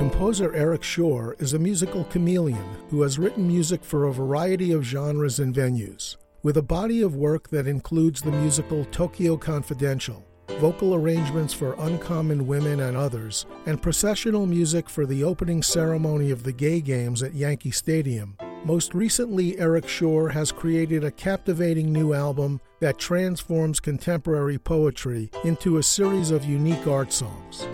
Composer Eric Schorr is a musical chameleon who has written music for a variety of genres and venues. With a body of work that includes the musical Tokio Confidential, vocal arrangements for Uncommon Women and others, and processional music for the opening ceremony of the Gay Games at Yankee Stadium, most recently, Eric Schorr has created a captivating new album that transforms contemporary poetry into a series of unique art songs.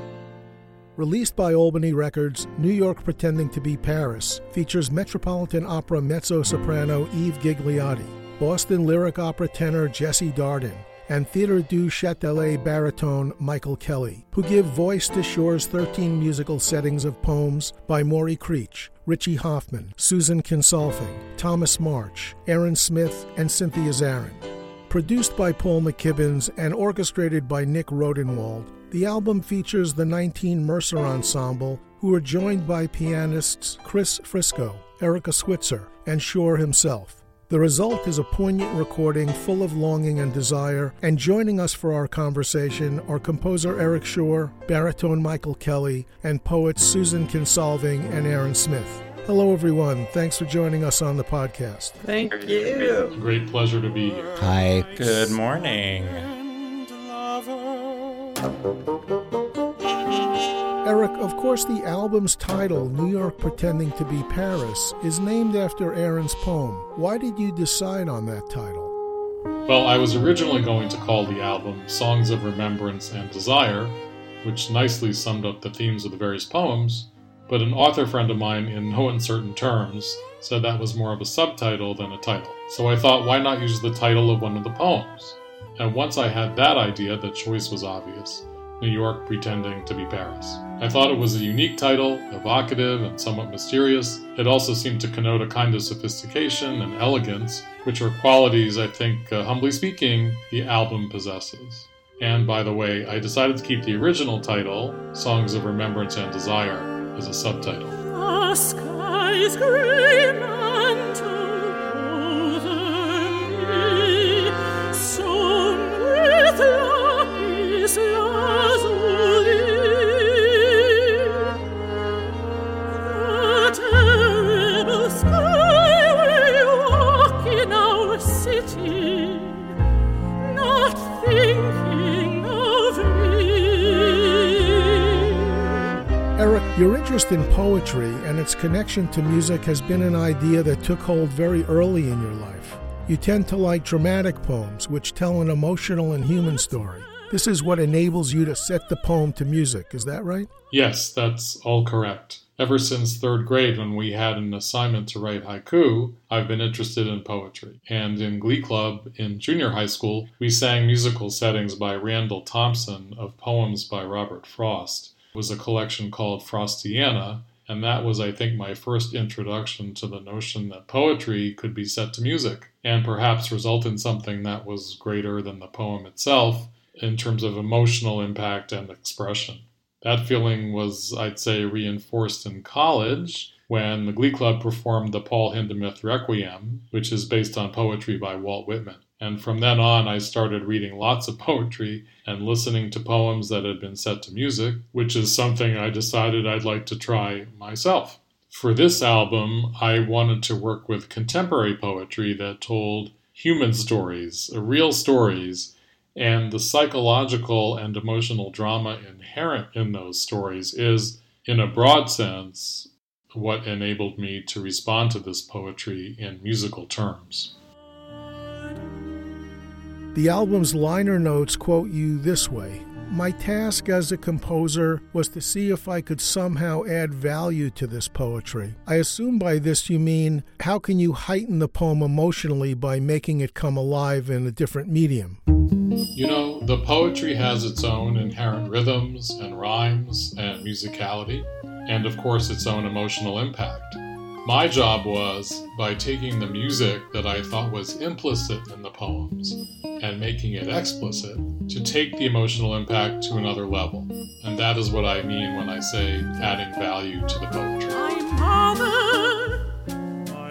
Released by Albany Records, New York Pretending to be Paris features Metropolitan Opera mezzo soprano Eve Gigliotti, Boston lyric opera tenor Jesse Darden, and Theatre du Châtelet baritone Michael Kelly, who give voice to Schorr's 13 musical settings of poems by Morri Creech, Richie Hofmann, Susan Kinsolving, Thomas March, Aaron Smith, and Cynthia Zarin. Produced by Paul McKibbins and orchestrated by Nik Rodewald, the album features the 19 Mercer Ensemble, who are joined by pianists Cris Frisco, Erika Switzer, and Schorr himself. The result is a poignant recording full of longing and desire, and joining us for our conversation are composer Eric Schorr, baritone Michael Kelly, and poets Susan Kinsolving and Aaron Smith. Hello, everyone. Thanks for joining us on the podcast. Thank you. Great pleasure to be here. Hi. Good morning. Eric, of course, the album's title, New York Pretending to be Paris, is named after Aaron's poem. Why did you decide on that title? Well, I was originally going to call the album Songs of Remembrance and Desire, which nicely summed up the themes of the various poems, but an author friend of mine, in no uncertain terms, said that was more of a subtitle than a title. So I thought, why not use the title of one of the poems? And once I had that idea, the choice was obvious. New York pretending to be Paris. I thought it was a unique title, evocative and somewhat mysterious. It also seemed to connote a kind of sophistication and elegance, which are qualities I think, uh, humbly speaking, the album possesses. And by the way, I decided to keep the original title, Songs of Remembrance and Desire, as a subtitle. Your interest in poetry and its connection to music has been an idea that took hold very early in your life. You tend to like dramatic poems, which tell an emotional and human story. This is what enables you to set the poem to music, is that right? Yes, that's all correct. Ever since third grade, when we had an assignment to write haiku, I've been interested in poetry. And in Glee Club in junior high school, we sang musical settings by Randall Thompson of poems by Robert Frost was a collection called Frostiana, and that was, I think, my first introduction to the notion that poetry could be set to music and perhaps result in something that was greater than the poem itself in terms of emotional impact and expression. That feeling was, I'd say, reinforced in college when the Glee Club performed the Paul Hindemith Requiem, which is based on poetry by Walt Whitman. And from then on, I started reading lots of poetry and listening to poems that had been set to music, which is something I decided I'd like to try myself. For this album, I wanted to work with contemporary poetry that told human stories, uh, real stories, and the psychological and emotional drama inherent in those stories is, in a broad sense, what enabled me to respond to this poetry in musical terms. The album's liner notes quote you this way My task as a composer was to see if I could somehow add value to this poetry. I assume by this you mean how can you heighten the poem emotionally by making it come alive in a different medium? You know, the poetry has its own inherent rhythms and rhymes and musicality, and of course its own emotional impact. My job was, by taking the music that I thought was implicit in the poems and making it explicit, to take the emotional impact to another level. And that is what I mean when I say adding value to the poetry.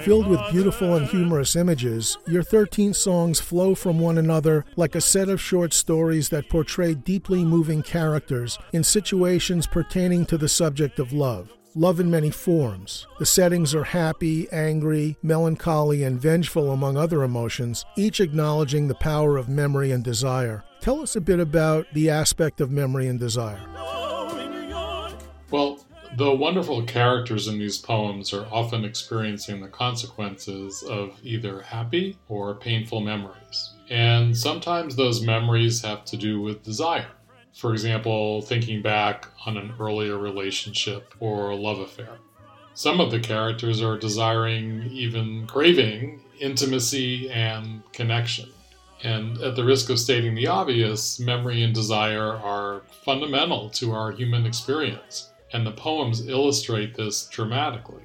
Filled with beautiful and humorous images, your 13 songs flow from one another like a set of short stories that portray deeply moving characters in situations pertaining to the subject of love. Love in many forms. The settings are happy, angry, melancholy, and vengeful, among other emotions, each acknowledging the power of memory and desire. Tell us a bit about the aspect of memory and desire. Well, the wonderful characters in these poems are often experiencing the consequences of either happy or painful memories. And sometimes those memories have to do with desire. For example, thinking back on an earlier relationship or love affair. Some of the characters are desiring, even craving, intimacy and connection. And at the risk of stating the obvious, memory and desire are fundamental to our human experience, and the poems illustrate this dramatically.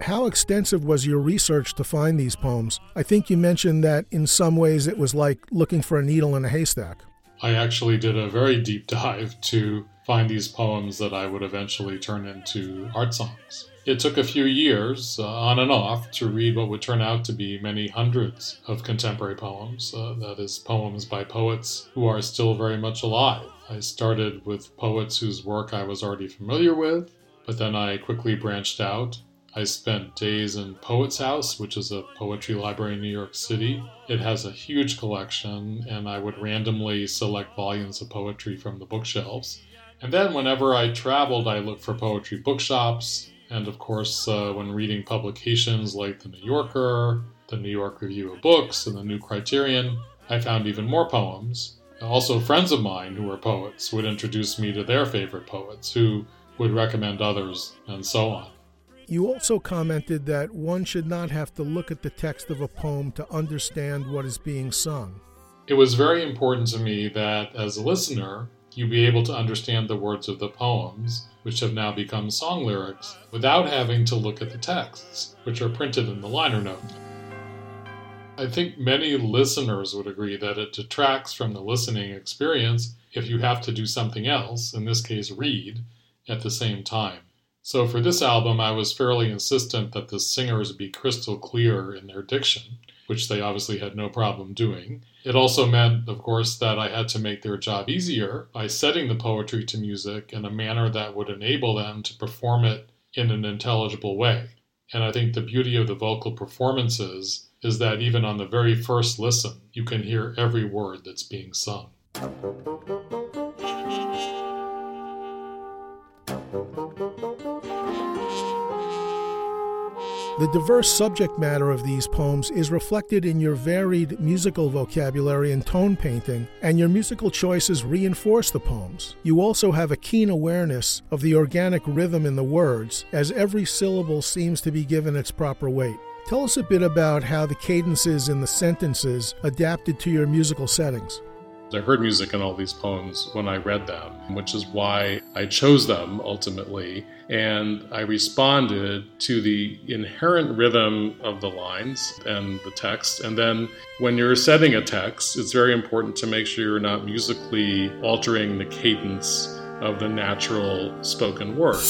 How extensive was your research to find these poems? I think you mentioned that in some ways it was like looking for a needle in a haystack. I actually did a very deep dive to find these poems that I would eventually turn into art songs. It took a few years, uh, on and off, to read what would turn out to be many hundreds of contemporary poems. Uh, that is, poems by poets who are still very much alive. I started with poets whose work I was already familiar with, but then I quickly branched out I spent days in Poets House, which is a poetry library in New York City. It has a huge collection, and I would randomly select volumes of poetry from the bookshelves. And then, whenever I traveled, I looked for poetry bookshops, and of course, uh, when reading publications like The New Yorker, the New York Review of Books, and the New Criterion, I found even more poems. Also, friends of mine who were poets would introduce me to their favorite poets, who would recommend others, and so on. You also commented that one should not have to look at the text of a poem to understand what is being sung. It was very important to me that, as a listener, you be able to understand the words of the poems, which have now become song lyrics, without having to look at the texts, which are printed in the liner note. I think many listeners would agree that it detracts from the listening experience if you have to do something else, in this case, read, at the same time. So for this album, I was fairly insistent that the singers be crystal clear in their diction, which they obviously had no problem doing. It also meant, of course, that I had to make their job easier by setting the poetry to music in a manner that would enable them to perform it in an intelligible way. And I think the beauty of the vocal performances is that even on the very first listen, you can hear every word that's being sung. The diverse subject matter of these poems is reflected in your varied musical vocabulary and tone painting, and your musical choices reinforce the poems. You also have a keen awareness of the organic rhythm in the words, as every syllable seems to be given its proper weight. Tell us a bit about how the cadences in the sentences adapted to your musical settings. I heard music in all these poems when I read them, which is why I chose them ultimately. And I responded to the inherent rhythm of the lines and the text. And then when you're setting a text, it's very important to make sure you're not musically altering the cadence of the natural spoken word.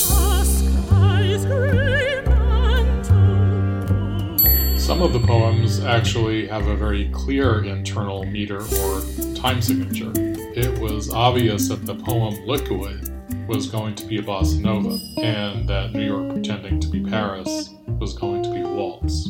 Some of the poems actually have a very clear internal meter or time signature. It was obvious that the poem Liquid was going to be a bossa nova, and that New York pretending to be Paris was going to be a waltz.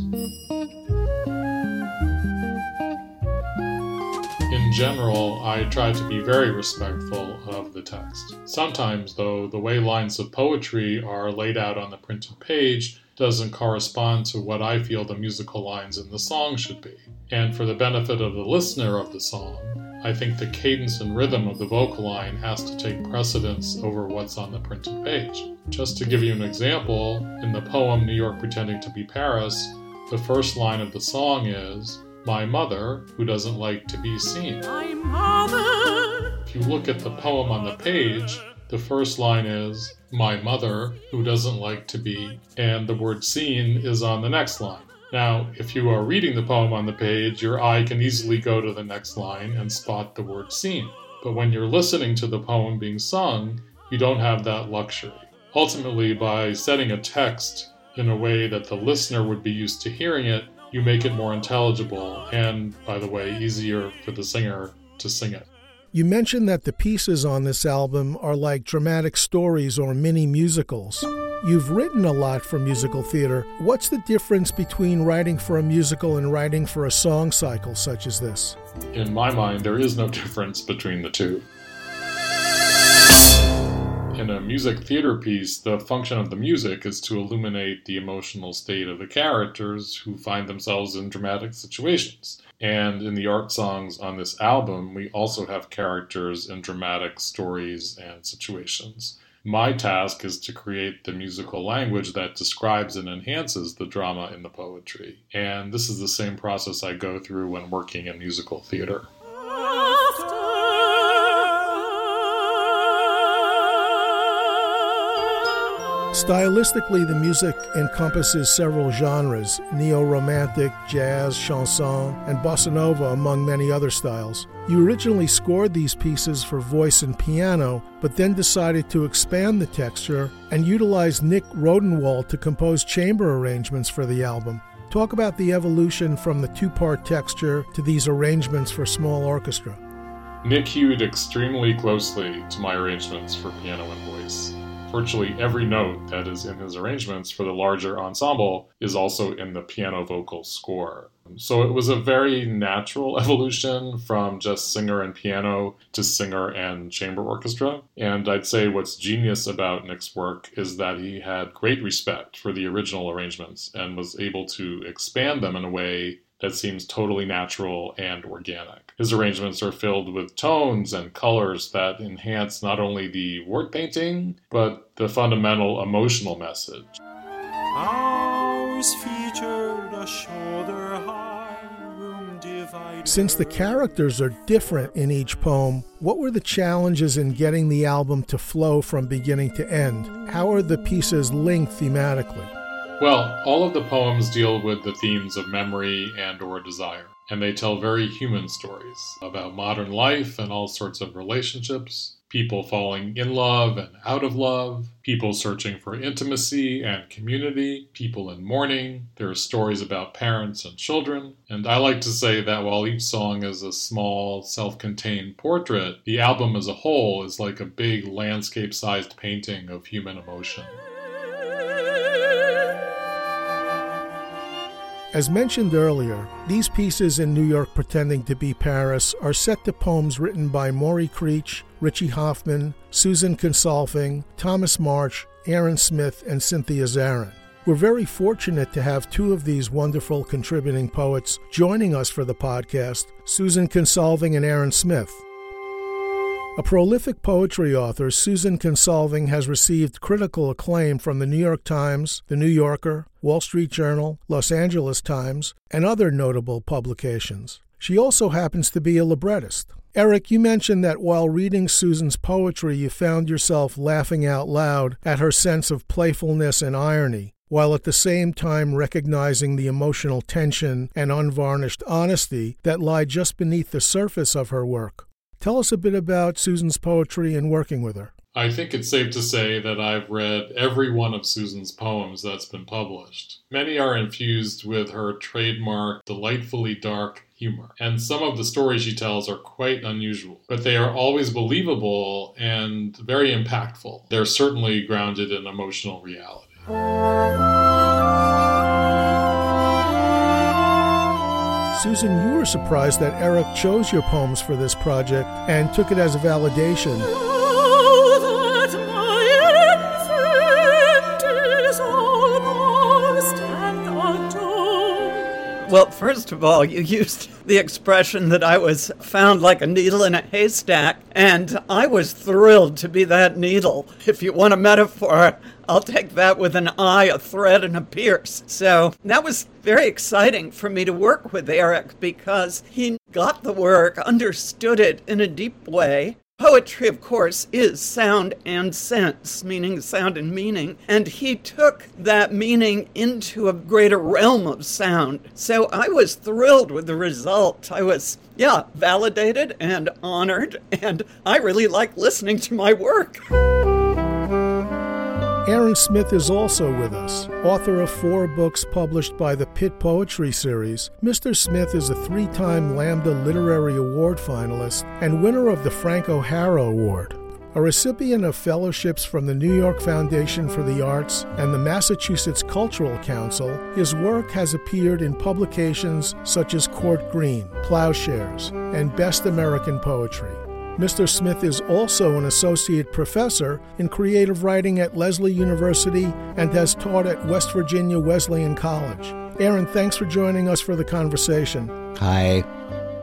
In general, I try to be very respectful of the text. Sometimes, though, the way lines of poetry are laid out on the printed page doesn't correspond to what I feel the musical lines in the song should be. And for the benefit of the listener of the song, I think the cadence and rhythm of the vocal line has to take precedence over what's on the printed page. Just to give you an example, in the poem New York Pretending to be Paris, the first line of the song is, My mother, who doesn't like to be seen. My mother. If you look at the poem on the page, the first line is, My mother, who doesn't like to be, and the word seen is on the next line. Now, if you are reading the poem on the page, your eye can easily go to the next line and spot the word seen. But when you're listening to the poem being sung, you don't have that luxury. Ultimately, by setting a text in a way that the listener would be used to hearing it, you make it more intelligible and, by the way, easier for the singer to sing it. You mentioned that the pieces on this album are like dramatic stories or mini musicals. You've written a lot for musical theater. What's the difference between writing for a musical and writing for a song cycle such as this? In my mind, there is no difference between the two. In a music theater piece, the function of the music is to illuminate the emotional state of the characters who find themselves in dramatic situations. And in the art songs on this album, we also have characters in dramatic stories and situations. My task is to create the musical language that describes and enhances the drama in the poetry. And this is the same process I go through when working in musical theater. Stylistically, the music encompasses several genres neo romantic, jazz, chanson, and bossa nova, among many other styles. You originally scored these pieces for voice and piano, but then decided to expand the texture and utilize Nik Rodewald to compose chamber arrangements for the album. Talk about the evolution from the two part texture to these arrangements for small orchestra. Nik hewed extremely closely to my arrangements for piano and voice virtually every note that is in his arrangements for the larger ensemble is also in the piano vocal score. So it was a very natural evolution from just singer and piano to singer and chamber orchestra. And I'd say what's genius about Nik's work is that he had great respect for the original arrangements and was able to expand them in a way that seems totally natural and organic. His arrangements are filled with tones and colors that enhance not only the word painting, but the fundamental emotional message. Since the characters are different in each poem, what were the challenges in getting the album to flow from beginning to end? How are the pieces linked thematically? Well, all of the poems deal with the themes of memory and or desire, and they tell very human stories about modern life and all sorts of relationships, people falling in love and out of love, people searching for intimacy and community, people in mourning. There are stories about parents and children. And I like to say that while each song is a small, self contained portrait, the album as a whole is like a big landscape sized painting of human emotion. As mentioned earlier, these pieces in New York Pretending to Be Paris are set to poems written by Morri Creech, Richie Hofmann, Susan Kinsolving, Thomas March, Aaron Smith, and Cynthia Zarin. We're very fortunate to have two of these wonderful contributing poets joining us for the podcast Susan Kinsolving and Aaron Smith. A prolific poetry author, Susan Kinsolving has received critical acclaim from the New York Times, the New Yorker, Wall Street Journal, Los Angeles Times, and other notable publications. She also happens to be a librettist. Eric, you mentioned that while reading Susan's poetry, you found yourself laughing out loud at her sense of playfulness and irony, while at the same time recognizing the emotional tension and unvarnished honesty that lie just beneath the surface of her work. Tell us a bit about Susan's poetry and working with her. I think it's safe to say that I've read every one of Susan's poems that's been published. Many are infused with her trademark, delightfully dark humor, and some of the stories she tells are quite unusual, but they are always believable and very impactful. They're certainly grounded in emotional reality. Susan, you were surprised that Eric chose your poems for this project and took it as a validation. Well, first of all, you used the expression that I was found like a needle in a haystack, and I was thrilled to be that needle. If you want a metaphor, I'll take that with an eye, a thread, and a pierce. So that was very exciting for me to work with Eric because he got the work, understood it in a deep way, Poetry, of course, is sound and sense, meaning sound and meaning, and he took that meaning into a greater realm of sound. So I was thrilled with the result. I was, yeah, validated and honored, and I really like listening to my work. Aaron Smith is also with us. Author of four books published by the Pitt Poetry Series, Mr. Smith is a three time Lambda Literary Award finalist and winner of the Frank O'Hara Award. A recipient of fellowships from the New York Foundation for the Arts and the Massachusetts Cultural Council, his work has appeared in publications such as Court Green, Plowshares, and Best American Poetry. Mr. Smith is also an associate professor in creative writing at Lesley University and has taught at West Virginia Wesleyan College. Aaron, thanks for joining us for the conversation. Hi.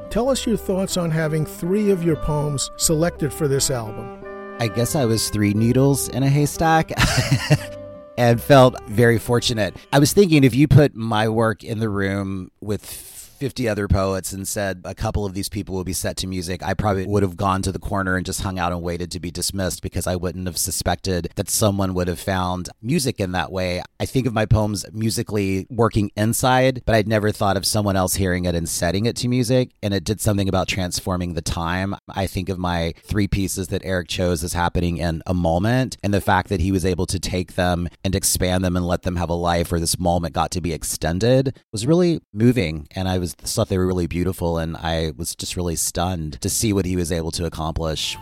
Tell us your thoughts on having three of your poems selected for this album. I guess I was three needles in a haystack. and felt very fortunate. I was thinking if you put my work in the room with 50 other poets and said a couple of these people will be set to music, I probably would have gone to the corner and just hung out and waited to be dismissed because I wouldn't have suspected that someone would have found music in that way. I think of my poems musically working inside, but I'd never thought of someone else hearing it and setting it to music. And it did something about transforming the time. I think of my three pieces that Eric chose as happening in a moment and the fact that he was able to take them and expand them and let them have a life where this moment got to be extended was really moving. And I was was thought they were really beautiful, and I was just really stunned to see what he was able to accomplish.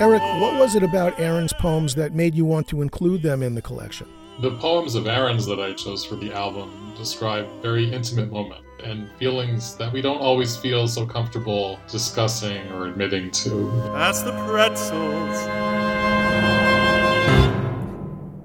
Eric, what was it about Aaron's poems that made you want to include them in the collection? The poems of Aaron's that I chose for the album describe very intimate moments and feelings that we don't always feel so comfortable discussing or admitting to. That's the pretzels.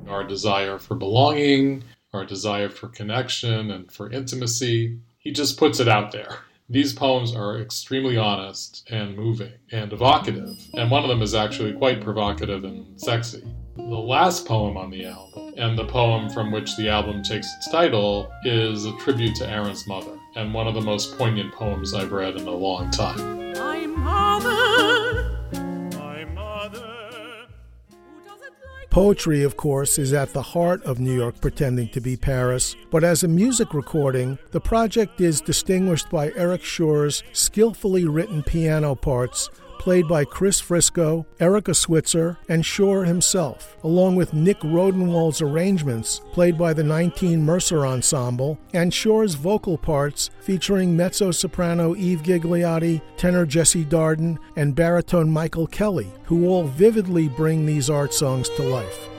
Our desire for belonging, our desire for connection and for intimacy. He just puts it out there. These poems are extremely honest and moving and evocative, and one of them is actually quite provocative and sexy. The last poem on the album, and the poem from which the album takes its title, is a tribute to Aaron's mother, and one of the most poignant poems I've read in a long time. My mother Poetry, of course, is at the heart of New York Pretending to be Paris, but as a music recording, the project is distinguished by Eric Schorr's skillfully written piano parts played by Cris Frisco, Erika Switzer, and Schorr himself, along with Nik Rodewald's arrangements, played by the 19 Mercer Ensemble, and Schorr's vocal parts, featuring mezzo soprano Eve Gigliotti, tenor Jesse Darden, and baritone Michael Kelly, who all vividly bring these art songs to life.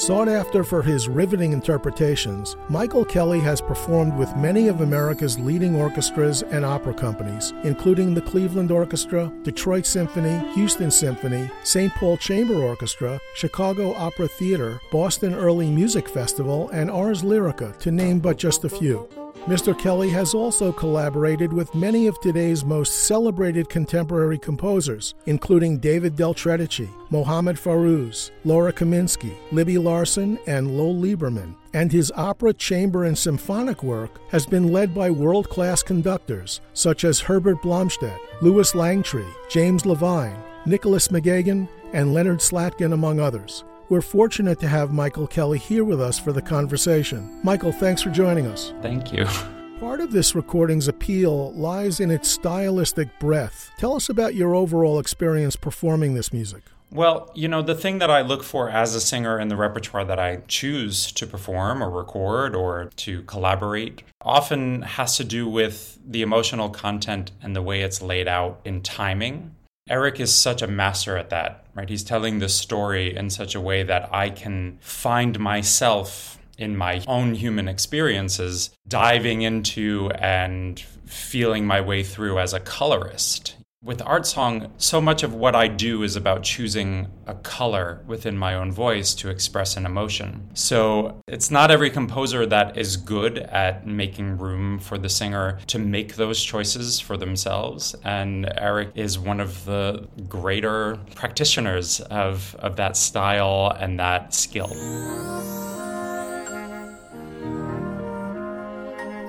Sought after for his riveting interpretations, Michael Kelly has performed with many of America's leading orchestras and opera companies, including the Cleveland Orchestra, Detroit Symphony, Houston Symphony, St. Paul Chamber Orchestra, Chicago Opera Theater, Boston Early Music Festival, and Ars Lyrica, to name but just a few. Mr. Kelly has also collaborated with many of today's most celebrated contemporary composers, including David Del Tredici, Mohammed Fairouz, Laura Kaminsky, Libby Larsen, and Lowell Lieberman. And his opera, chamber, and symphonic work has been led by world class conductors such as Herbert Blomstedt, Louis Langrée, James Levine, Nicholas McGegan, and Leonard Slatkin, among others. We're fortunate to have Michael Kelly here with us for the conversation. Michael, thanks for joining us. Thank you. Part of this recording's appeal lies in its stylistic breadth. Tell us about your overall experience performing this music. Well, you know, the thing that I look for as a singer in the repertoire that I choose to perform or record or to collaborate often has to do with the emotional content and the way it's laid out in timing. Eric is such a master at that, right? He's telling this story in such a way that I can find myself in my own human experiences diving into and feeling my way through as a colorist. With art song, so much of what I do is about choosing a color within my own voice to express an emotion. So it's not every composer that is good at making room for the singer to make those choices for themselves. And Eric is one of the greater practitioners of, of that style and that skill.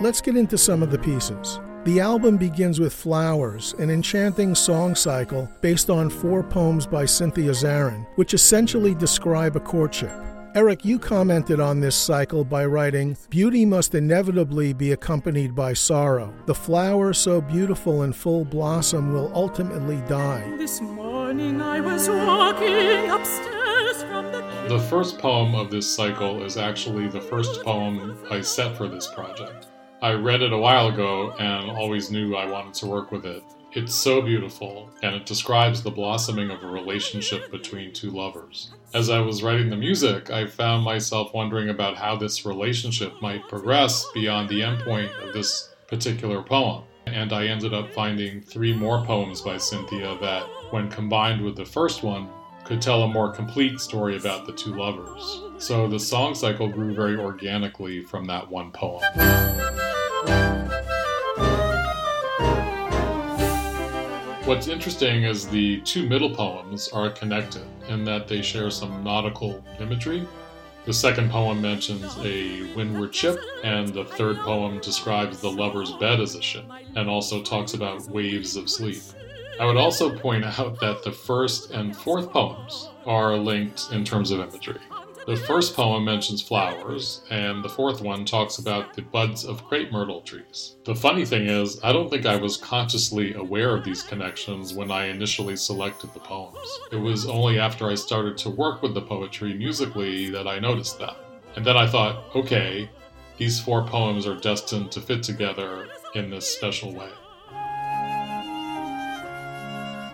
Let's get into some of the pieces. The album begins with Flowers, an enchanting song cycle based on four poems by Cynthia Zarin, which essentially describe a courtship. Eric, you commented on this cycle by writing Beauty must inevitably be accompanied by sorrow. The flower, so beautiful in full blossom, will ultimately die. This morning I was walking upstairs from the The first poem of this cycle is actually the first poem I set for this project. I read it a while ago and always knew I wanted to work with it. It's so beautiful, and it describes the blossoming of a relationship between two lovers. As I was writing the music, I found myself wondering about how this relationship might progress beyond the endpoint of this particular poem. And I ended up finding three more poems by Cynthia that, when combined with the first one, could tell a more complete story about the two lovers. So the song cycle grew very organically from that one poem. What's interesting is the two middle poems are connected in that they share some nautical imagery. The second poem mentions a windward ship, and the third poem describes the lover's bed as a ship, and also talks about waves of sleep. I would also point out that the first and fourth poems are linked in terms of imagery. The first poem mentions flowers, and the fourth one talks about the buds of crepe myrtle trees. The funny thing is, I don't think I was consciously aware of these connections when I initially selected the poems. It was only after I started to work with the poetry musically that I noticed that. And then I thought, okay, these four poems are destined to fit together in this special way.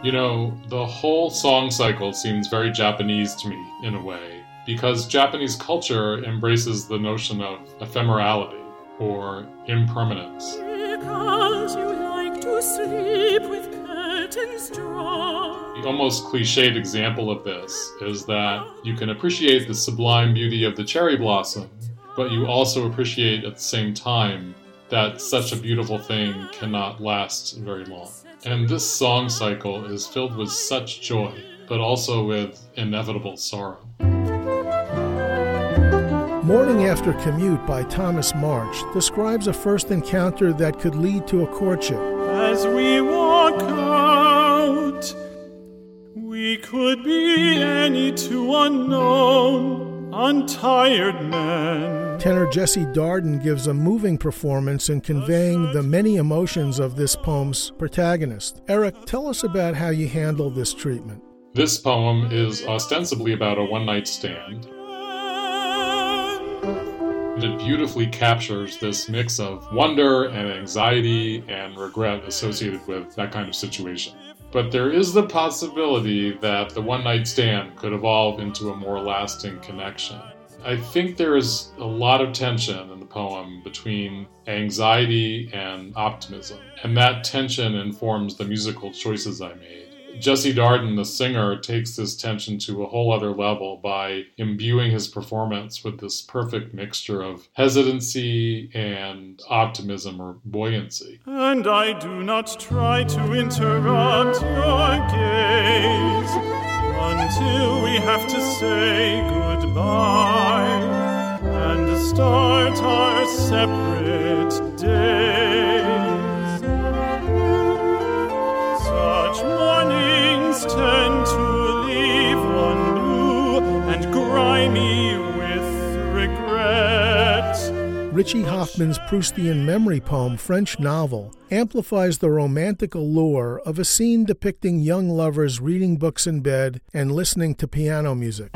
You know, the whole song cycle seems very Japanese to me, in a way because Japanese culture embraces the notion of ephemerality or impermanence. Because you like to sleep with curtains drawn. The almost cliched example of this is that you can appreciate the sublime beauty of the cherry blossom, but you also appreciate at the same time that such a beautiful thing cannot last very long. And this song cycle is filled with such joy, but also with inevitable sorrow. Morning After Commute by Thomas March describes a first encounter that could lead to a courtship. As we walk out, we could be any two unknown, untired men. Tenor Jesse Darden gives a moving performance in conveying the many emotions of this poem's protagonist. Eric, tell us about how you handle this treatment. This poem is ostensibly about a one night stand, it beautifully captures this mix of wonder and anxiety and regret associated with that kind of situation. But there is the possibility that the one night stand could evolve into a more lasting connection. I think there is a lot of tension in the poem between anxiety and optimism, and that tension informs the musical choices I made. Jesse Darden, the singer, takes this tension to a whole other level by imbuing his performance with this perfect mixture of hesitancy and optimism or buoyancy. And I do not try to interrupt your gaze until we have to say goodbye and start our separate days. To leave one blue and grimy with regret. Richie Hofmann's Proustian memory poem, French Novel, amplifies the romantic allure of a scene depicting young lovers reading books in bed and listening to piano music.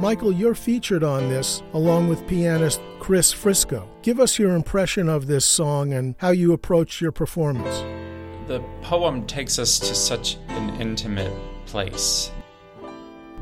Michael, you're featured on this along with pianist Cris Frisco. Give us your impression of this song and how you approach your performance. The poem takes us to such an intimate place.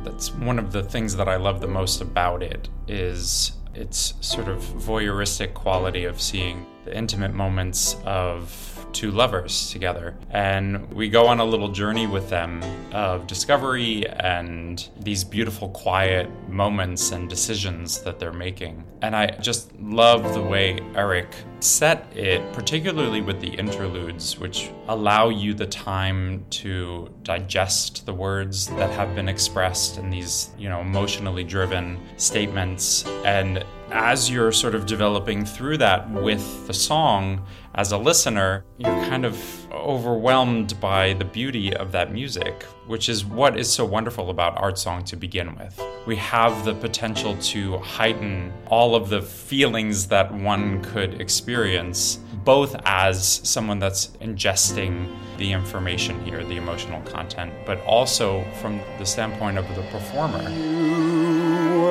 That's one of the things that I love the most about it is its sort of voyeuristic quality of seeing the intimate moments of two lovers together. And we go on a little journey with them of discovery and these beautiful, quiet moments and decisions that they're making. And I just love the way Eric set it, particularly with the interludes, which allow you the time to digest the words that have been expressed in these, you know, emotionally driven statements. And as you're sort of developing through that with the song, as a listener, you're kind of overwhelmed by the beauty of that music, which is what is so wonderful about art song to begin with. We have the potential to heighten all of the feelings that one could experience, both as someone that's ingesting the information here, the emotional content, but also from the standpoint of the performer.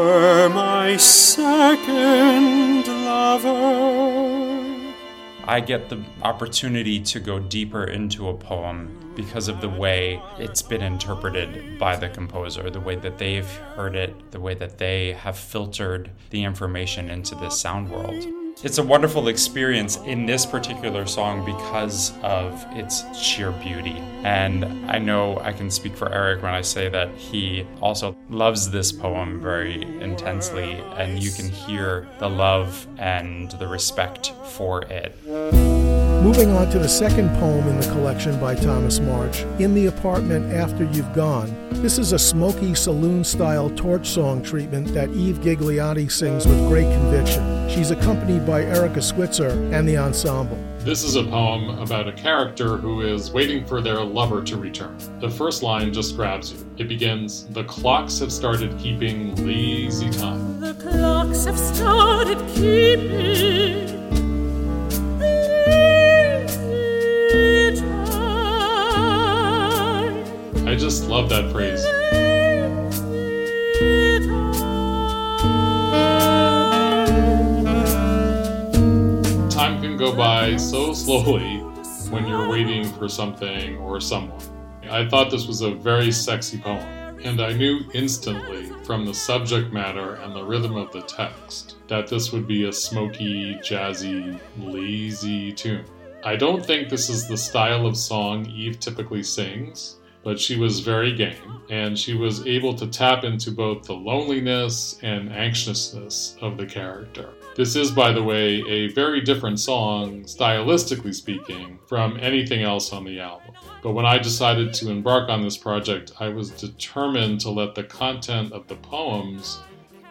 Were my second lover. I get the opportunity to go deeper into a poem because of the way it's been interpreted by the composer, the way that they've heard it, the way that they have filtered the information into this sound world. It's a wonderful experience in this particular song because of its sheer beauty. And I know I can speak for Eric when I say that he also loves this poem very intensely, and you can hear the love and the respect for it. Moving on to the second poem in the collection by Thomas March, In the Apartment After You've Gone. This is a smoky saloon style torch song treatment that Eve Gigliotti sings with great conviction. She's accompanied by Erika Switzer and the ensemble. This is a poem about a character who is waiting for their lover to return. The first line just grabs you. It begins The clocks have started keeping lazy time. The clocks have started keeping I just love that phrase. Time. Can go by so slowly when you're waiting for something or someone. I thought this was a very sexy poem, and I knew instantly from the subject matter and the rhythm of the text that this would be a smoky, jazzy, lazy tune. I don't think this is the style of song Eve typically sings, but she was very game, and she was able to tap into both the loneliness and anxiousness of the character. This is, by the way, a very different song, stylistically speaking, from anything else on the album. But when I decided to embark on this project, I was determined to let the content of the poems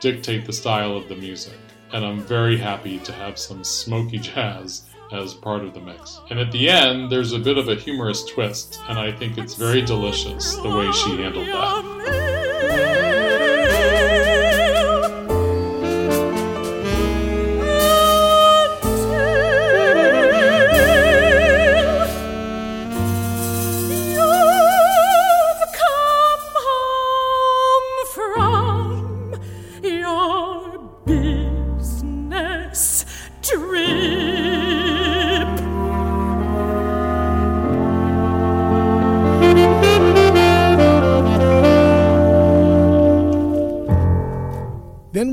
dictate the style of the music. And I'm very happy to have some smoky jazz as part of the mix. And at the end, there's a bit of a humorous twist, and I think it's very delicious the way she handled that.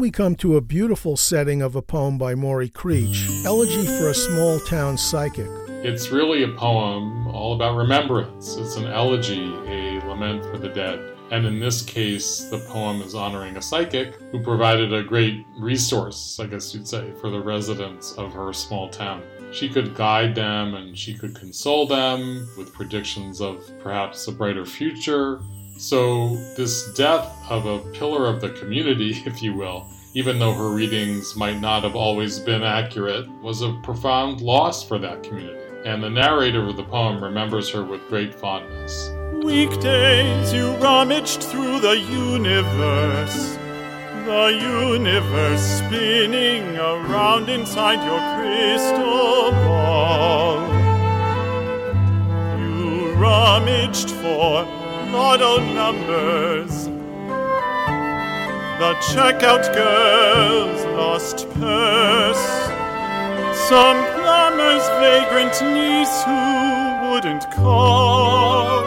We come to a beautiful setting of a poem by Morri Creech, Elegy for a Small Town Psychic. It's really a poem all about remembrance. It's an elegy, a lament for the dead. And in this case, the poem is honoring a psychic who provided a great resource, I guess you'd say, for the residents of her small town. She could guide them and she could console them with predictions of perhaps a brighter future. So, this death of a pillar of the community, if you will, even though her readings might not have always been accurate, was a profound loss for that community. And the narrator of the poem remembers her with great fondness. Weekdays you rummaged through the universe, the universe spinning around inside your crystal ball. You rummaged for lotto numbers, the checkout girl's lost purse. Some plumber's vagrant niece who wouldn't call.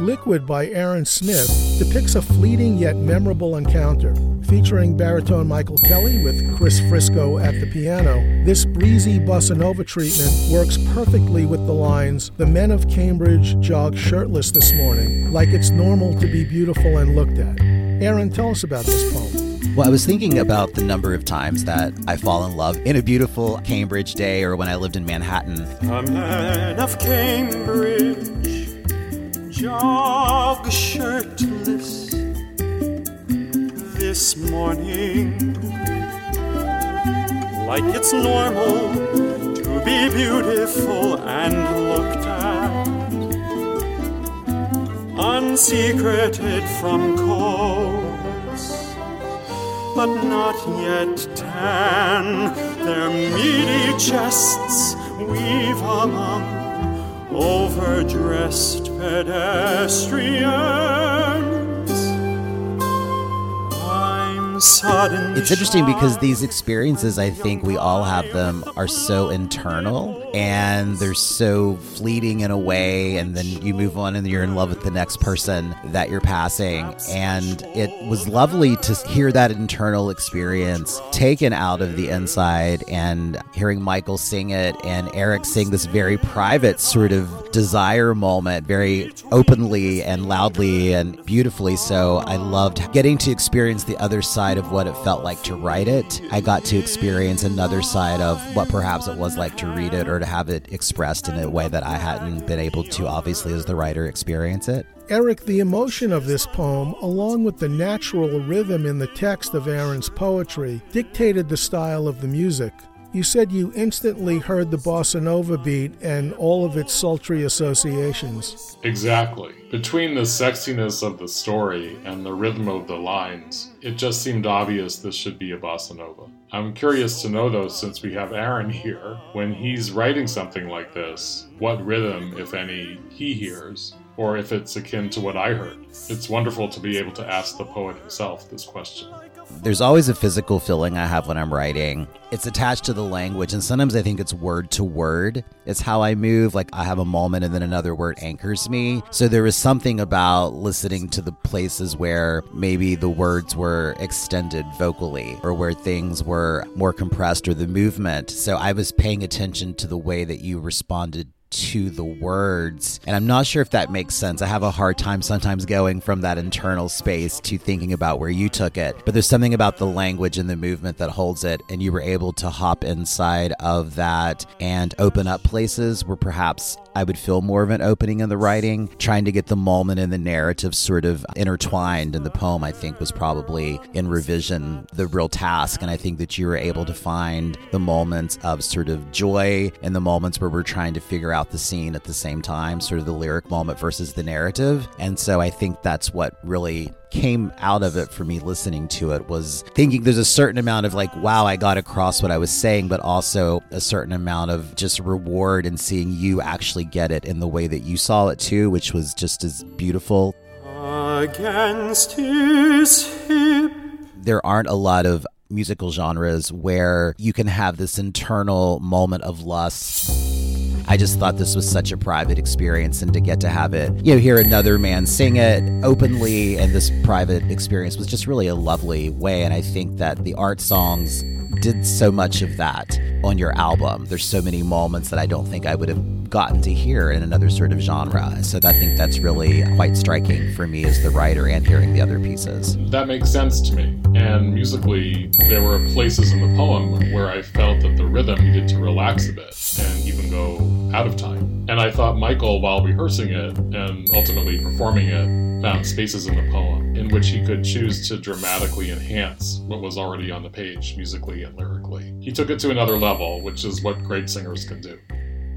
Liquid by Aaron Smith depicts a fleeting yet memorable encounter. Featuring baritone Michael Kelly with Cris Frisco at the piano, this breezy bossa nova treatment works perfectly with the lines The men of Cambridge jog shirtless this morning, like it's normal to be beautiful and looked at. Aaron, tell us about this poem. Well, I was thinking about the number of times that I fall in love in a beautiful Cambridge day or when I lived in Manhattan. A man of Cambridge jog shirtless this morning, like it's normal to be beautiful and looked at, unsecreted from courts, but not yet tan. Their meaty chests weave among overdressed pedestrians. It's interesting because these experiences, I think we all have them, are so internal and they're so fleeting in a way. And then you move on and you're in love with the next person that you're passing. And it was lovely to hear that internal experience taken out of the inside and hearing Michael sing it and Eric sing this very private sort of desire moment, very openly and loudly and beautifully. So I loved getting to experience the other side of what it felt like to write it. I got to experience another side of what perhaps it was like to read it or to have it expressed in a way that I hadn't been able to, obviously, as the writer, experience it. Eric, the emotion of this poem, along with the natural rhythm in the text of Aaron's poetry, dictated the style of the music. You said you instantly heard the bossa nova beat and all of its sultry associations. Exactly. Between the sexiness of the story and the rhythm of the lines, it just seemed obvious this should be a bossa nova. I'm curious to know, though, since we have Aaron here, when he's writing something like this, what rhythm, if any, he hears, or if it's akin to what I heard. It's wonderful to be able to ask the poet himself this question. There's always a physical feeling I have when I'm writing. It's attached to the language, and sometimes I think it's word to word. It's how I move. Like I have a moment and then another word anchors me. So there was something about listening to the places where maybe the words were extended vocally or where things were more compressed or the movement. So I was paying attention to the way that you responded to the words. And I'm not sure if that makes sense. I have a hard time sometimes going from that internal space to thinking about where you took it. But there's something about the language and the movement that holds it. And you were able to hop inside of that and open up places where perhaps I would feel more of an opening in the writing. Trying to get the moment and the narrative sort of intertwined in the poem, I think, was probably in revision the real task. And I think that you were able to find the moments of sort of joy and the moments where we're trying to figure out the scene at the same time, sort of the lyric moment versus the narrative. And so I think that's what really came out of it for me listening to it was thinking there's a certain amount of like wow I got across what I was saying but also a certain amount of just reward and seeing you actually get it in the way that you saw it too which was just as beautiful against his hip. there aren't a lot of musical genres where you can have this internal moment of lust. I just thought this was such a private experience and to get to have it, you know, hear another man sing it openly and this private experience was just really a lovely way. And I think that the art songs did so much of that on your album. There's so many moments that I don't think I would have gotten to hear in another sort of genre. So I think that's really quite striking for me as the writer and hearing the other pieces. That makes sense to me. And musically, there were places in the poem where I felt that the rhythm needed to relax a bit and even go out of time. And I thought Michael, while rehearsing it and ultimately performing it, found spaces in the poem in which he could choose to dramatically enhance what was already on the page, musically and lyrically. He took it to another level, which is what great singers can do.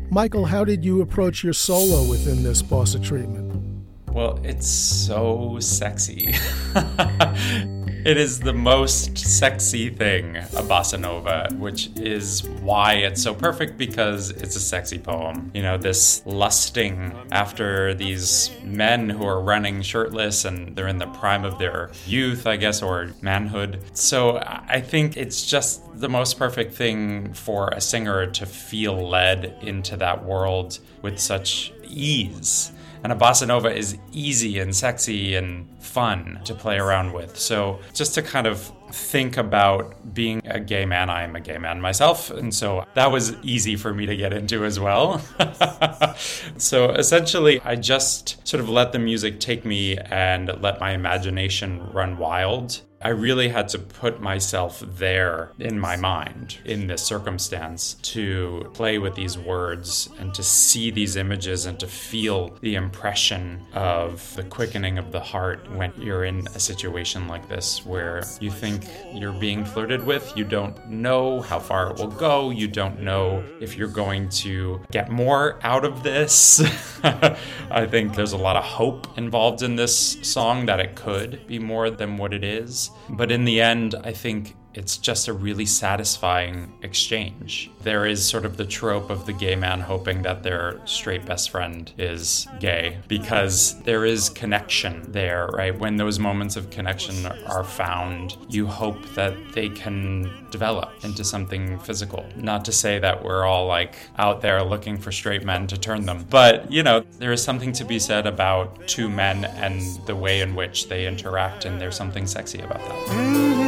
Michael, how did you approach your solo within this bossa treatment? Well, it's so sexy. it is the most sexy thing, a bossa nova, which is why it's so perfect because it's a sexy poem. You know, this lusting after these men who are running shirtless and they're in the prime of their youth, I guess, or manhood. So I think it's just the most perfect thing for a singer to feel led into that world with such ease. And a bossa nova is easy and sexy and fun to play around with. So just to kind of think about being a gay man, I am a gay man myself. And so that was easy for me to get into as well. so essentially, I just sort of let the music take me and let my imagination run wild. I really had to put myself there in my mind in this circumstance to play with these words and to see these images and to feel the impression of the quickening of the heart when you're in a situation like this where you think you're being flirted with. You don't know how far it will go. You don't know if you're going to get more out of this. I think there's a lot of hope involved in this song that it could be more than what it is. But in the end, I think it's just a really satisfying exchange. There is sort of the trope of the gay man hoping that their straight best friend is gay because there is connection there, right? When those moments of connection are found, you hope that they can develop into something physical. Not to say that we're all like out there looking for straight men to turn them, but you know, there is something to be said about two men and the way in which they interact, and there's something sexy about that. Mm-hmm.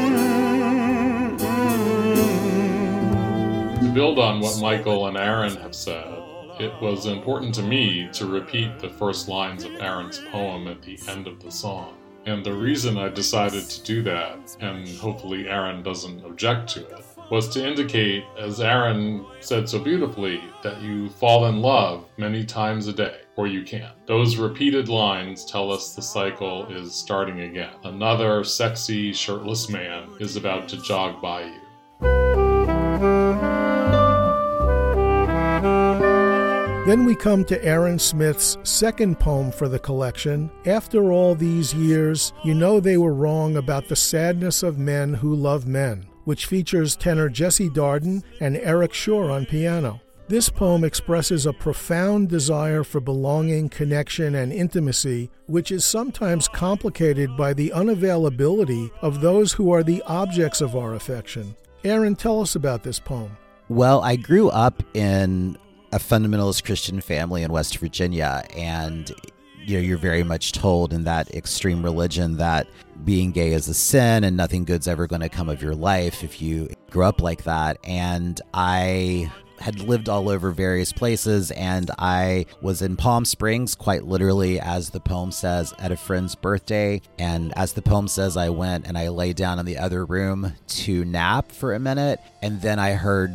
Build on what Michael and Aaron have said, it was important to me to repeat the first lines of Aaron's poem at the end of the song. And the reason I decided to do that, and hopefully Aaron doesn't object to it, was to indicate, as Aaron said so beautifully, that you fall in love many times a day, or you can. Those repeated lines tell us the cycle is starting again. Another sexy, shirtless man is about to jog by you. Then we come to Aaron Smith's second poem for the collection. After all these years, you know they were wrong about the sadness of men who love men, which features tenor Jesse Darden and Eric Schorr on piano. This poem expresses a profound desire for belonging, connection, and intimacy, which is sometimes complicated by the unavailability of those who are the objects of our affection. Aaron, tell us about this poem. Well, I grew up in a fundamentalist Christian family in West Virginia, and you know you're very much told in that extreme religion that being gay is a sin and nothing good's ever going to come of your life if you grew up like that. And I had lived all over various places, and I was in Palm Springs, quite literally, as the poem says, at a friend's birthday. And as the poem says, I went and I lay down in the other room to nap for a minute, and then I heard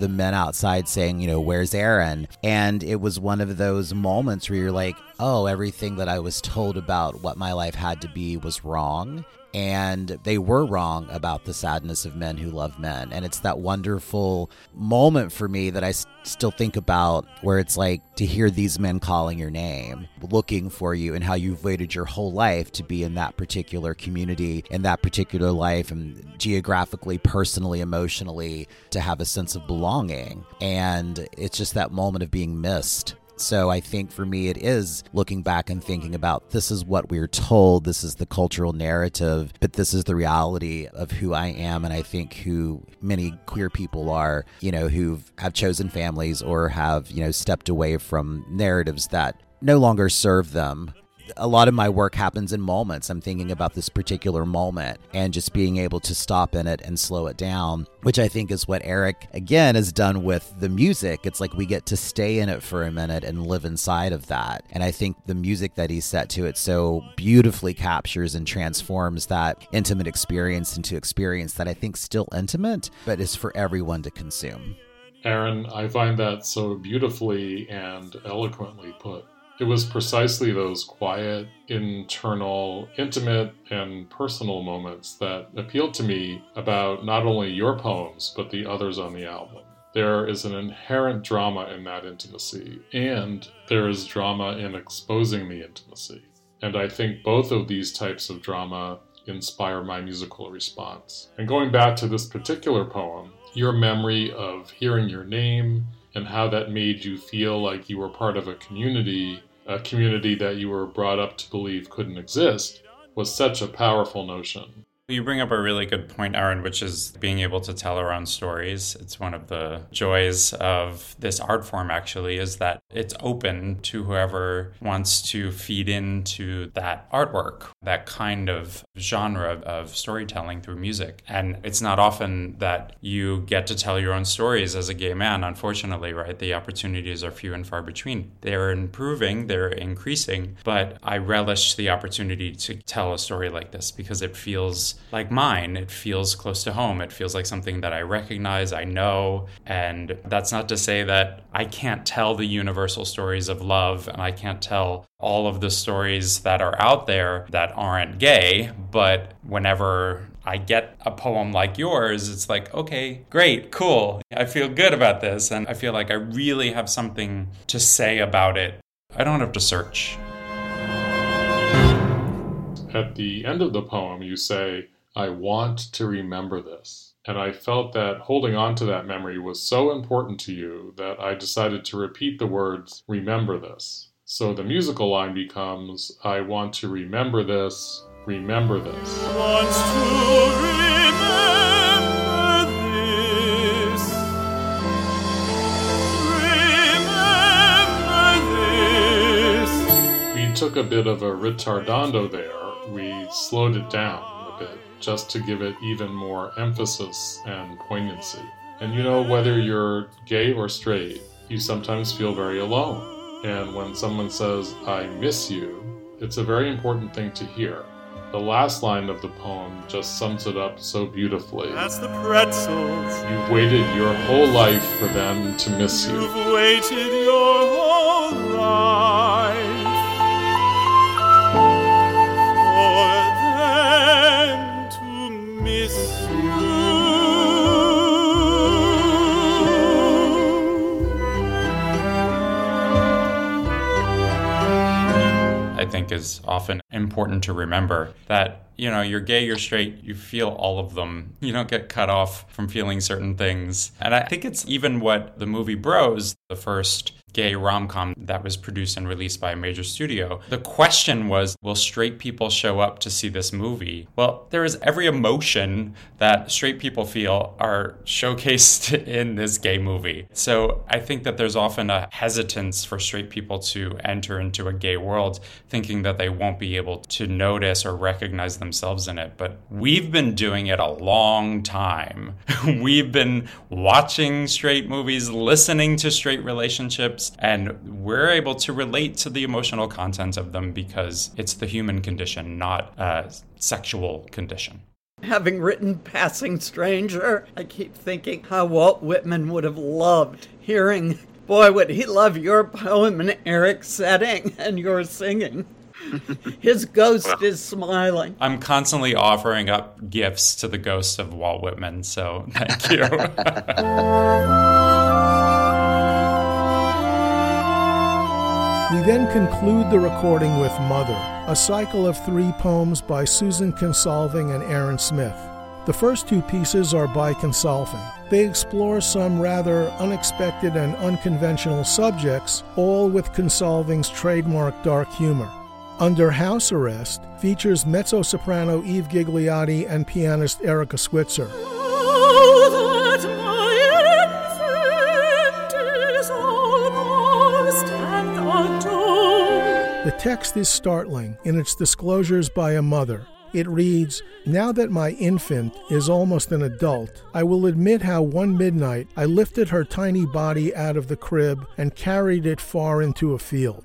the men outside saying, you know, where's Aaron? And it was one of those moments where you're like, oh, everything that I was told about what my life had to be was wrong. And they were wrong about the sadness of men who love men. And it's that wonderful moment for me that I s- still think about where it's like to hear these men calling your name, looking for you, and how you've waited your whole life to be in that particular community, in that particular life, and geographically, personally, emotionally, to have a sense of belonging. And it's just that moment of being missed. So I think for me, it is looking back and thinking about this is what we're told, this is the cultural narrative, but this is the reality of who I am, and I think who many queer people are, you know, who have chosen families or have, you know, stepped away from narratives that no longer serve them a lot of my work happens in moments. I'm thinking about this particular moment and just being able to stop in it and slow it down, which I think is what Eric, again, has done with the music. It's like we get to stay in it for a minute and live inside of that. And I think the music that he set to it so beautifully captures and transforms that intimate experience into experience that I think still intimate, but is for everyone to consume. Aaron, I find that so beautifully and eloquently put. It was precisely those quiet, internal, intimate, and personal moments that appealed to me about not only your poems, but the others on the album. There is an inherent drama in that intimacy, and there is drama in exposing the intimacy. And I think both of these types of drama inspire my musical response. And going back to this particular poem, your memory of hearing your name, and how that made you feel like you were part of a community, a community that you were brought up to believe couldn't exist, was such a powerful notion. You bring up a really good point, Aaron, which is being able to tell our own stories. It's one of the joys of this art form, actually, is that it's open to whoever wants to feed into that artwork, that kind of genre of storytelling through music. And it's not often that you get to tell your own stories as a gay man, unfortunately, right? The opportunities are few and far between. They're improving, they're increasing, but I relish the opportunity to tell a story like this because it feels like mine. It feels close to home. It feels like something that I recognize, I know. And that's not to say that I can't tell the universal stories of love and I can't tell all of the stories that are out there that aren't gay. But whenever I get a poem like yours, it's like, okay, great, cool. I feel good about this. And I feel like I really have something to say about it. I don't have to search. At the end of the poem, you say, I want to remember this. And I felt that holding on to that memory was so important to you that I decided to repeat the words, remember this. So the musical line becomes, I want to remember this, remember this. Want to remember this. Remember this. We took a bit of a retardando there. We slowed it down a bit just to give it even more emphasis and poignancy. And you know, whether you're gay or straight, you sometimes feel very alone. And when someone says, I miss you, it's a very important thing to hear. The last line of the poem just sums it up so beautifully. That's the pretzels. You've waited your whole life for them to miss you. You've waited your is often important to remember that you know you're gay you're straight you feel all of them. You don't get cut off from feeling certain things. And i think it's even what the movie bros the first gay rom-com that was produced and released by a major studio the question was will straight people show up to see this movie? Well there is every emotion that straight people feel are showcased in this gay movie. So i think that there's often a hesitance for straight people to enter into a gay world thinking that they won't be able to notice or recognize themselves in it but we've been doing it a long time we've been watching straight movies listening to straight relationships and we're able to relate to the emotional content of them because it's the human condition not a sexual condition Having written Passing Stranger, I keep thinking how Walt Whitman would have loved hearing, boy, would he love your poem in Eric's setting and your singing. His ghost is smiling. I'm constantly offering up gifts to the ghost of Walt Whitman, so thank you. We then conclude the recording with Mother, a cycle of three poems by Susan Kinsolving and Aaron Smith. The first two pieces are by Kinsolving. They explore some rather unexpected and unconventional subjects, all with Kinsolving's trademark dark humor. Under House Arrest features mezzo soprano Eve Gigliotti and pianist Erika Switzer. The text is startling in its disclosures by a mother. It reads Now that my infant is almost an adult, I will admit how one midnight I lifted her tiny body out of the crib and carried it far into a field.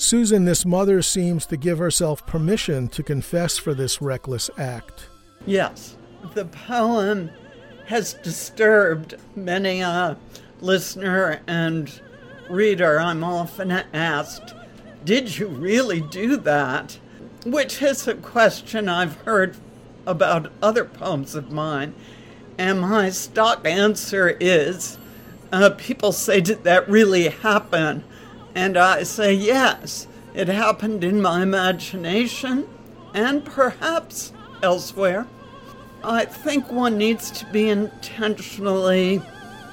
Susan, this mother seems to give herself permission to confess for this reckless act. Yes, the poem has disturbed many a listener and reader. I'm often asked, Did you really do that? Which is a question I've heard about other poems of mine. And my stock answer is uh, people say, Did that really happen? And I say, Yes, it happened in my imagination and perhaps elsewhere. I think one needs to be intentionally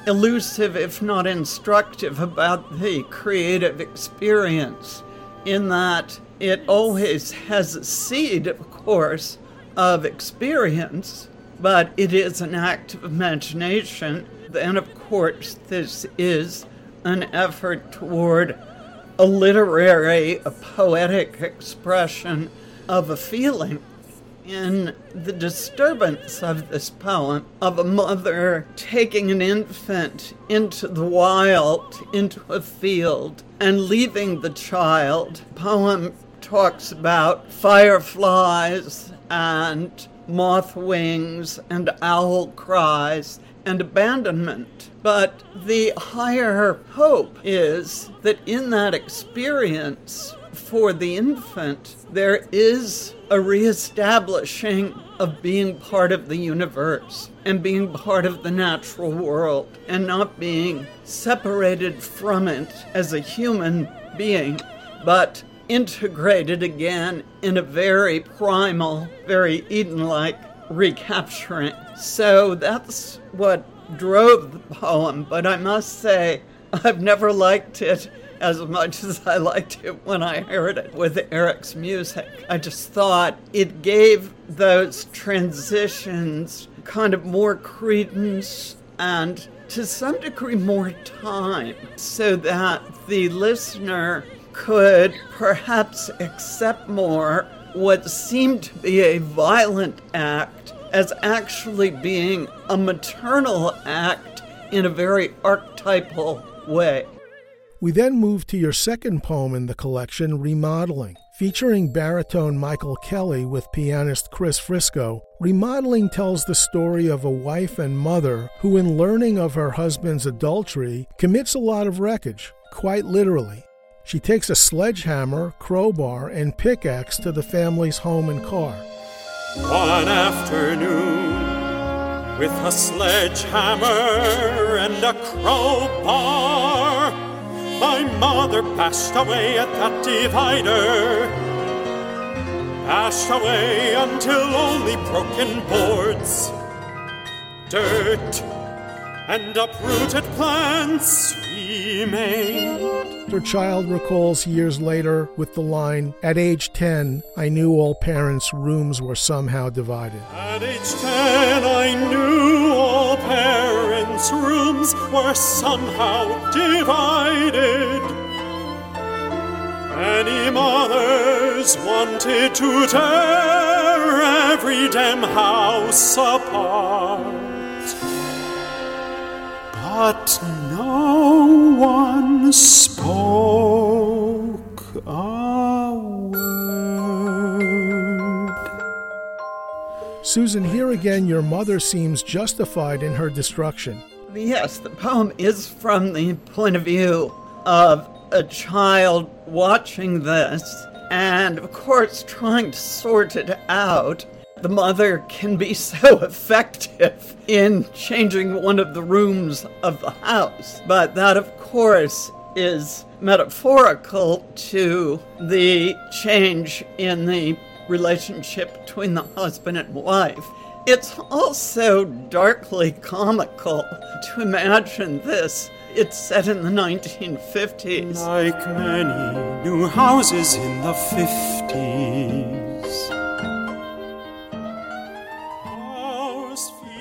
elusive, if not instructive, about the creative experience, in that it always has a seed, of course, of experience, but it is an act of imagination. And of course, this is an effort toward a literary, a poetic expression of a feeling. In the disturbance of this poem, of a mother taking an infant into the wild, into a field, and leaving the child, poem talks about fireflies and moth wings and owl cries and abandonment. But the higher hope is that in that experience for the infant, there is a reestablishing of being part of the universe and being part of the natural world and not being separated from it as a human being, but integrated again in a very primal, very Eden like recapturing. So that's what drove the poem, but I must say, I've never liked it as much as I liked it when I heard it with Eric's music. I just thought it gave those transitions kind of more credence and to some degree more time so that the listener could perhaps accept more what seemed to be a violent act as actually being a maternal act in a very archetypal way. We then move to your second poem in the collection, Remodeling. Featuring baritone Michael Kelly with pianist Cris Frisco, Remodeling tells the story of a wife and mother who, in learning of her husband's adultery, commits a lot of wreckage, quite literally. She takes a sledgehammer, crowbar, and pickaxe to the family's home and car. One afternoon, with a sledgehammer and a crowbar, my mother passed away at that divider. Passed away until only broken boards, dirt, and uprooted plants remained. Her child recalls years later with the line At age 10, I knew all parents' rooms were somehow divided. At age ten, I knew all parents' rooms were somehow divided. Many mothers wanted to tear every damn house apart. But no one spoke a word. Susan, here again, your mother seems justified in her destruction. Yes, the poem is from the point of view of a child watching this and, of course, trying to sort it out. The mother can be so effective in changing one of the rooms of the house, but that, of course, is metaphorical to the change in the relationship between the husband and wife. It's also darkly comical to imagine this. It's set in the 1950s. Like many new houses in the 50s.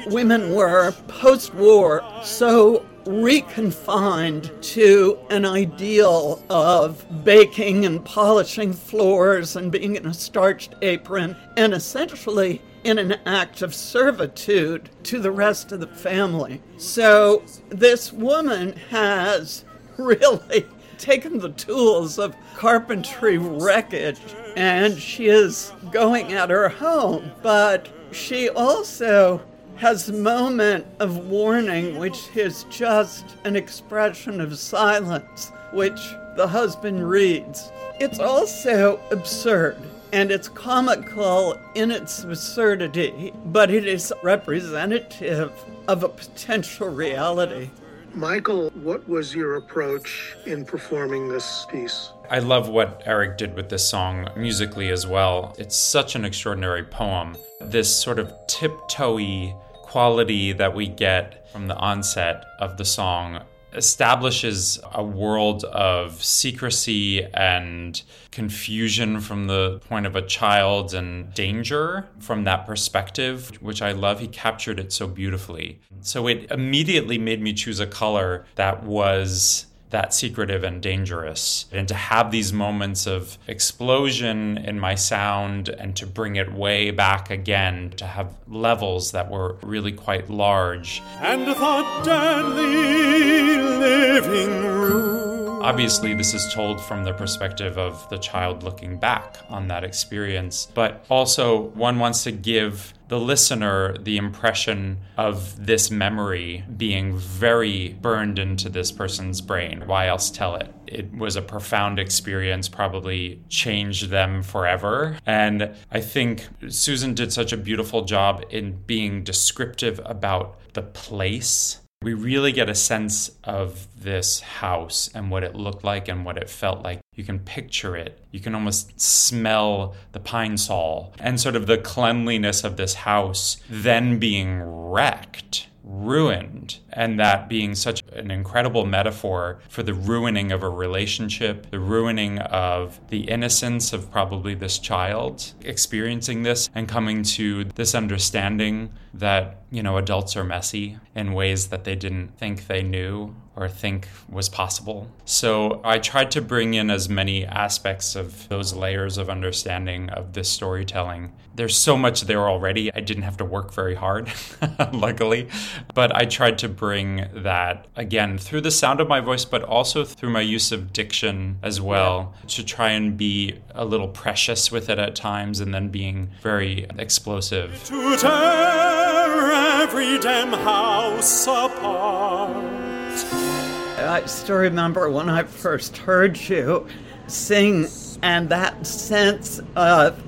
Women were post war so reconfined to an ideal of baking and polishing floors and being in a starched apron and essentially in an act of servitude to the rest of the family. So this woman has really taken the tools of carpentry wreckage and she is going at her home, but she also has moment of warning, which is just an expression of silence, which the husband reads. It's also absurd and it's comical in its absurdity, but it is representative of a potential reality. Michael, what was your approach in performing this piece? I love what Eric did with this song musically as well. It's such an extraordinary poem. This sort of tiptoey quality that we get from the onset of the song establishes a world of secrecy and confusion from the point of a child and danger from that perspective, which I love. He captured it so beautifully. So it immediately made me choose a color that was that secretive and dangerous. And to have these moments of explosion in my sound and to bring it way back again, to have levels that were really quite large. and the deadly living room. Obviously, this is told from the perspective of the child looking back on that experience, but also one wants to give the listener the impression of this memory being very burned into this person's brain. Why else tell it? It was a profound experience, probably changed them forever. And I think Susan did such a beautiful job in being descriptive about the place we really get a sense of this house and what it looked like and what it felt like. You can picture it. You can almost smell the Pine-Sol and sort of the cleanliness of this house then being wrecked ruined, and that being such an incredible metaphor for the ruining of a relationship, the ruining of the innocence of probably this child experiencing this and coming to this understanding that, you know, adults are messy in ways that they didn't think they knew or think was possible. So I tried to bring in as many aspects of those layers of understanding of this storytelling. There's so much there already. I didn't have to work very hard, luckily. But I tried to bring that again through the sound of my voice, but also through my use of diction as well, to try and be a little precious with it at times and then being very explosive. Every damn house apart. I still remember when I first heard you sing and that sense of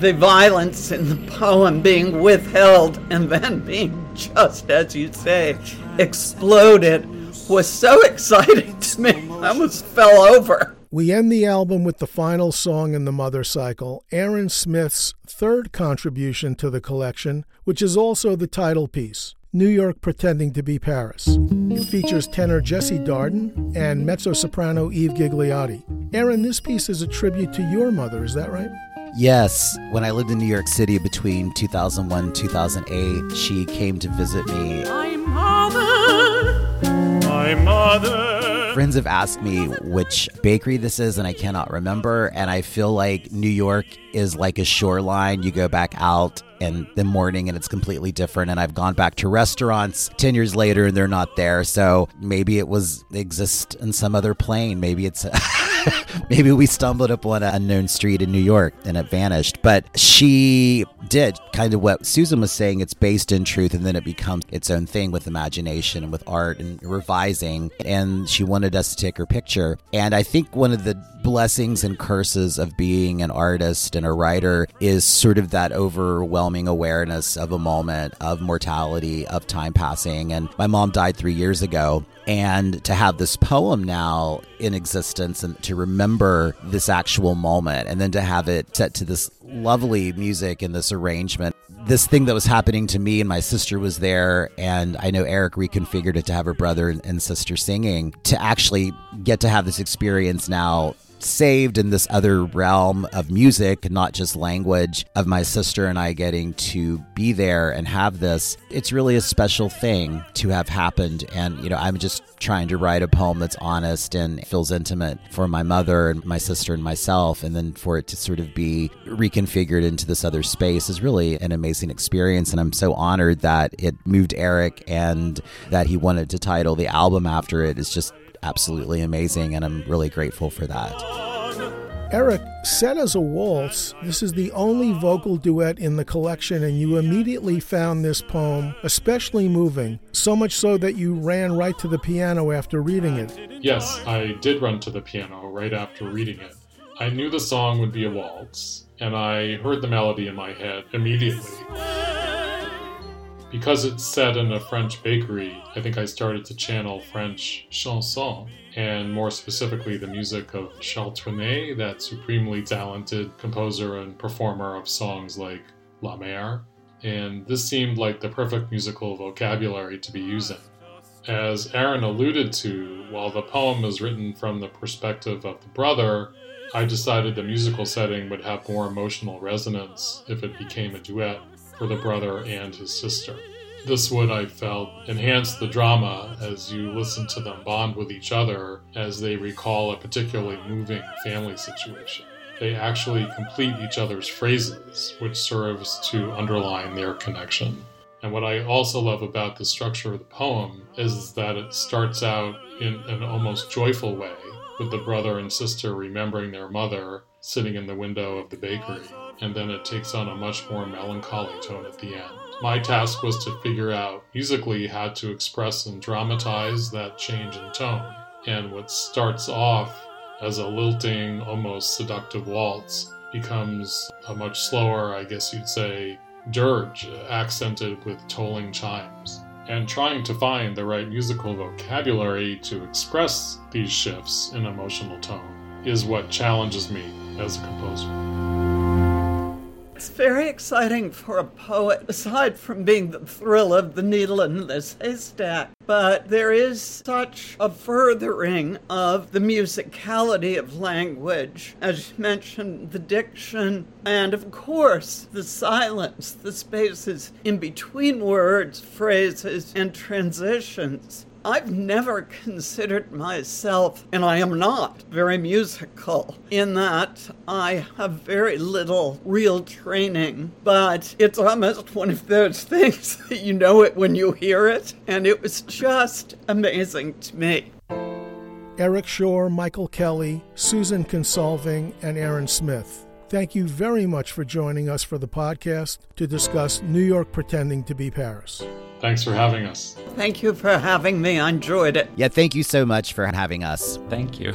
the violence in the poem being withheld and then being just as you say exploded was so exciting to me. I almost fell over. We end the album with the final song in the Mother Cycle, Aaron Smith's third contribution to the collection, which is also the title piece. New York Pretending to be Paris. It features tenor Jesse Darden and mezzo soprano Eve Gigliotti. Aaron, this piece is a tribute to your mother, is that right? Yes, when I lived in New York City between 2001 and 2008, she came to visit me. My mother, My mother. Friends have asked me which bakery this is, and I cannot remember. And I feel like New York is like a shoreline. You go back out in the morning and it's completely different. And I've gone back to restaurants 10 years later and they're not there. So maybe it was exist in some other plane. Maybe it's. maybe we stumbled upon an unknown street in New York and it vanished. But she did kind of what Susan was saying. It's based in truth and then it becomes its own thing with imagination and with art and revising. And she wanted us to take her picture. And I think one of the blessings and curses of being an artist and a writer is sort of that overwhelming awareness of a moment, of mortality, of time passing. And my mom died three years ago. And to have this poem now in existence and to remember this actual moment and then to have it set to this lovely music and this arrangement. This thing that was happening to me and my sister was there, and I know Eric reconfigured it to have her brother and sister singing. To actually get to have this experience now saved in this other realm of music, not just language, of my sister and I getting to be there and have this. It's really a special thing to have happened. And, you know, I'm just trying to write a poem that's honest and feels intimate for my mother and my sister and myself. And then for it to sort of be reconfigured into this other space is really an amazing experience. And I'm so honored that it moved Eric and that he wanted to title the album after it. it is just absolutely amazing, and I'm really grateful for that. Eric, set as a waltz, this is the only vocal duet in the collection, and you immediately found this poem especially moving, so much so that you ran right to the piano after reading it. Yes, I did run to the piano right after reading it. I knew the song would be a waltz, and I heard the melody in my head immediately. Because it's set in a French bakery, I think I started to channel French chanson, and more specifically the music of Charles Trenet, that supremely talented composer and performer of songs like La Mer. And this seemed like the perfect musical vocabulary to be using. As Aaron alluded to, while the poem is written from the perspective of the brother, I decided the musical setting would have more emotional resonance if it became a duet for the brother and his sister. This would, I felt, enhance the drama as you listen to them bond with each other as they recall a particularly moving family situation. They actually complete each other's phrases, which serves to underline their connection. And what I also love about the structure of the poem is that it starts out in an almost joyful way with the brother and sister remembering their mother sitting in the window of the bakery, and then it takes on a much more melancholy tone at the end. My task was to figure out musically how to express and dramatize that change in tone. And what starts off as a lilting, almost seductive waltz becomes a much slower, I guess you'd say, dirge, accented with tolling chimes. And trying to find the right musical vocabulary to express these shifts in emotional tone is what challenges me as a composer. It's very exciting for a poet, aside from being the thrill of the needle in this haystack. But there is such a furthering of the musicality of language. As you mentioned, the diction, and of course, the silence, the spaces in between words, phrases, and transitions. I've never considered myself, and I am not, very musical in that I have very little real training, but it's almost one of those things that you know it when you hear it, and it was just amazing to me. Eric Schorr, Michael Kelly, Susan Kinsolving, and Aaron Smith. Thank you very much for joining us for the podcast to discuss New York pretending to be Paris. Thanks for having us. Thank you for having me. I enjoyed it. Yeah, thank you so much for having us. Thank you.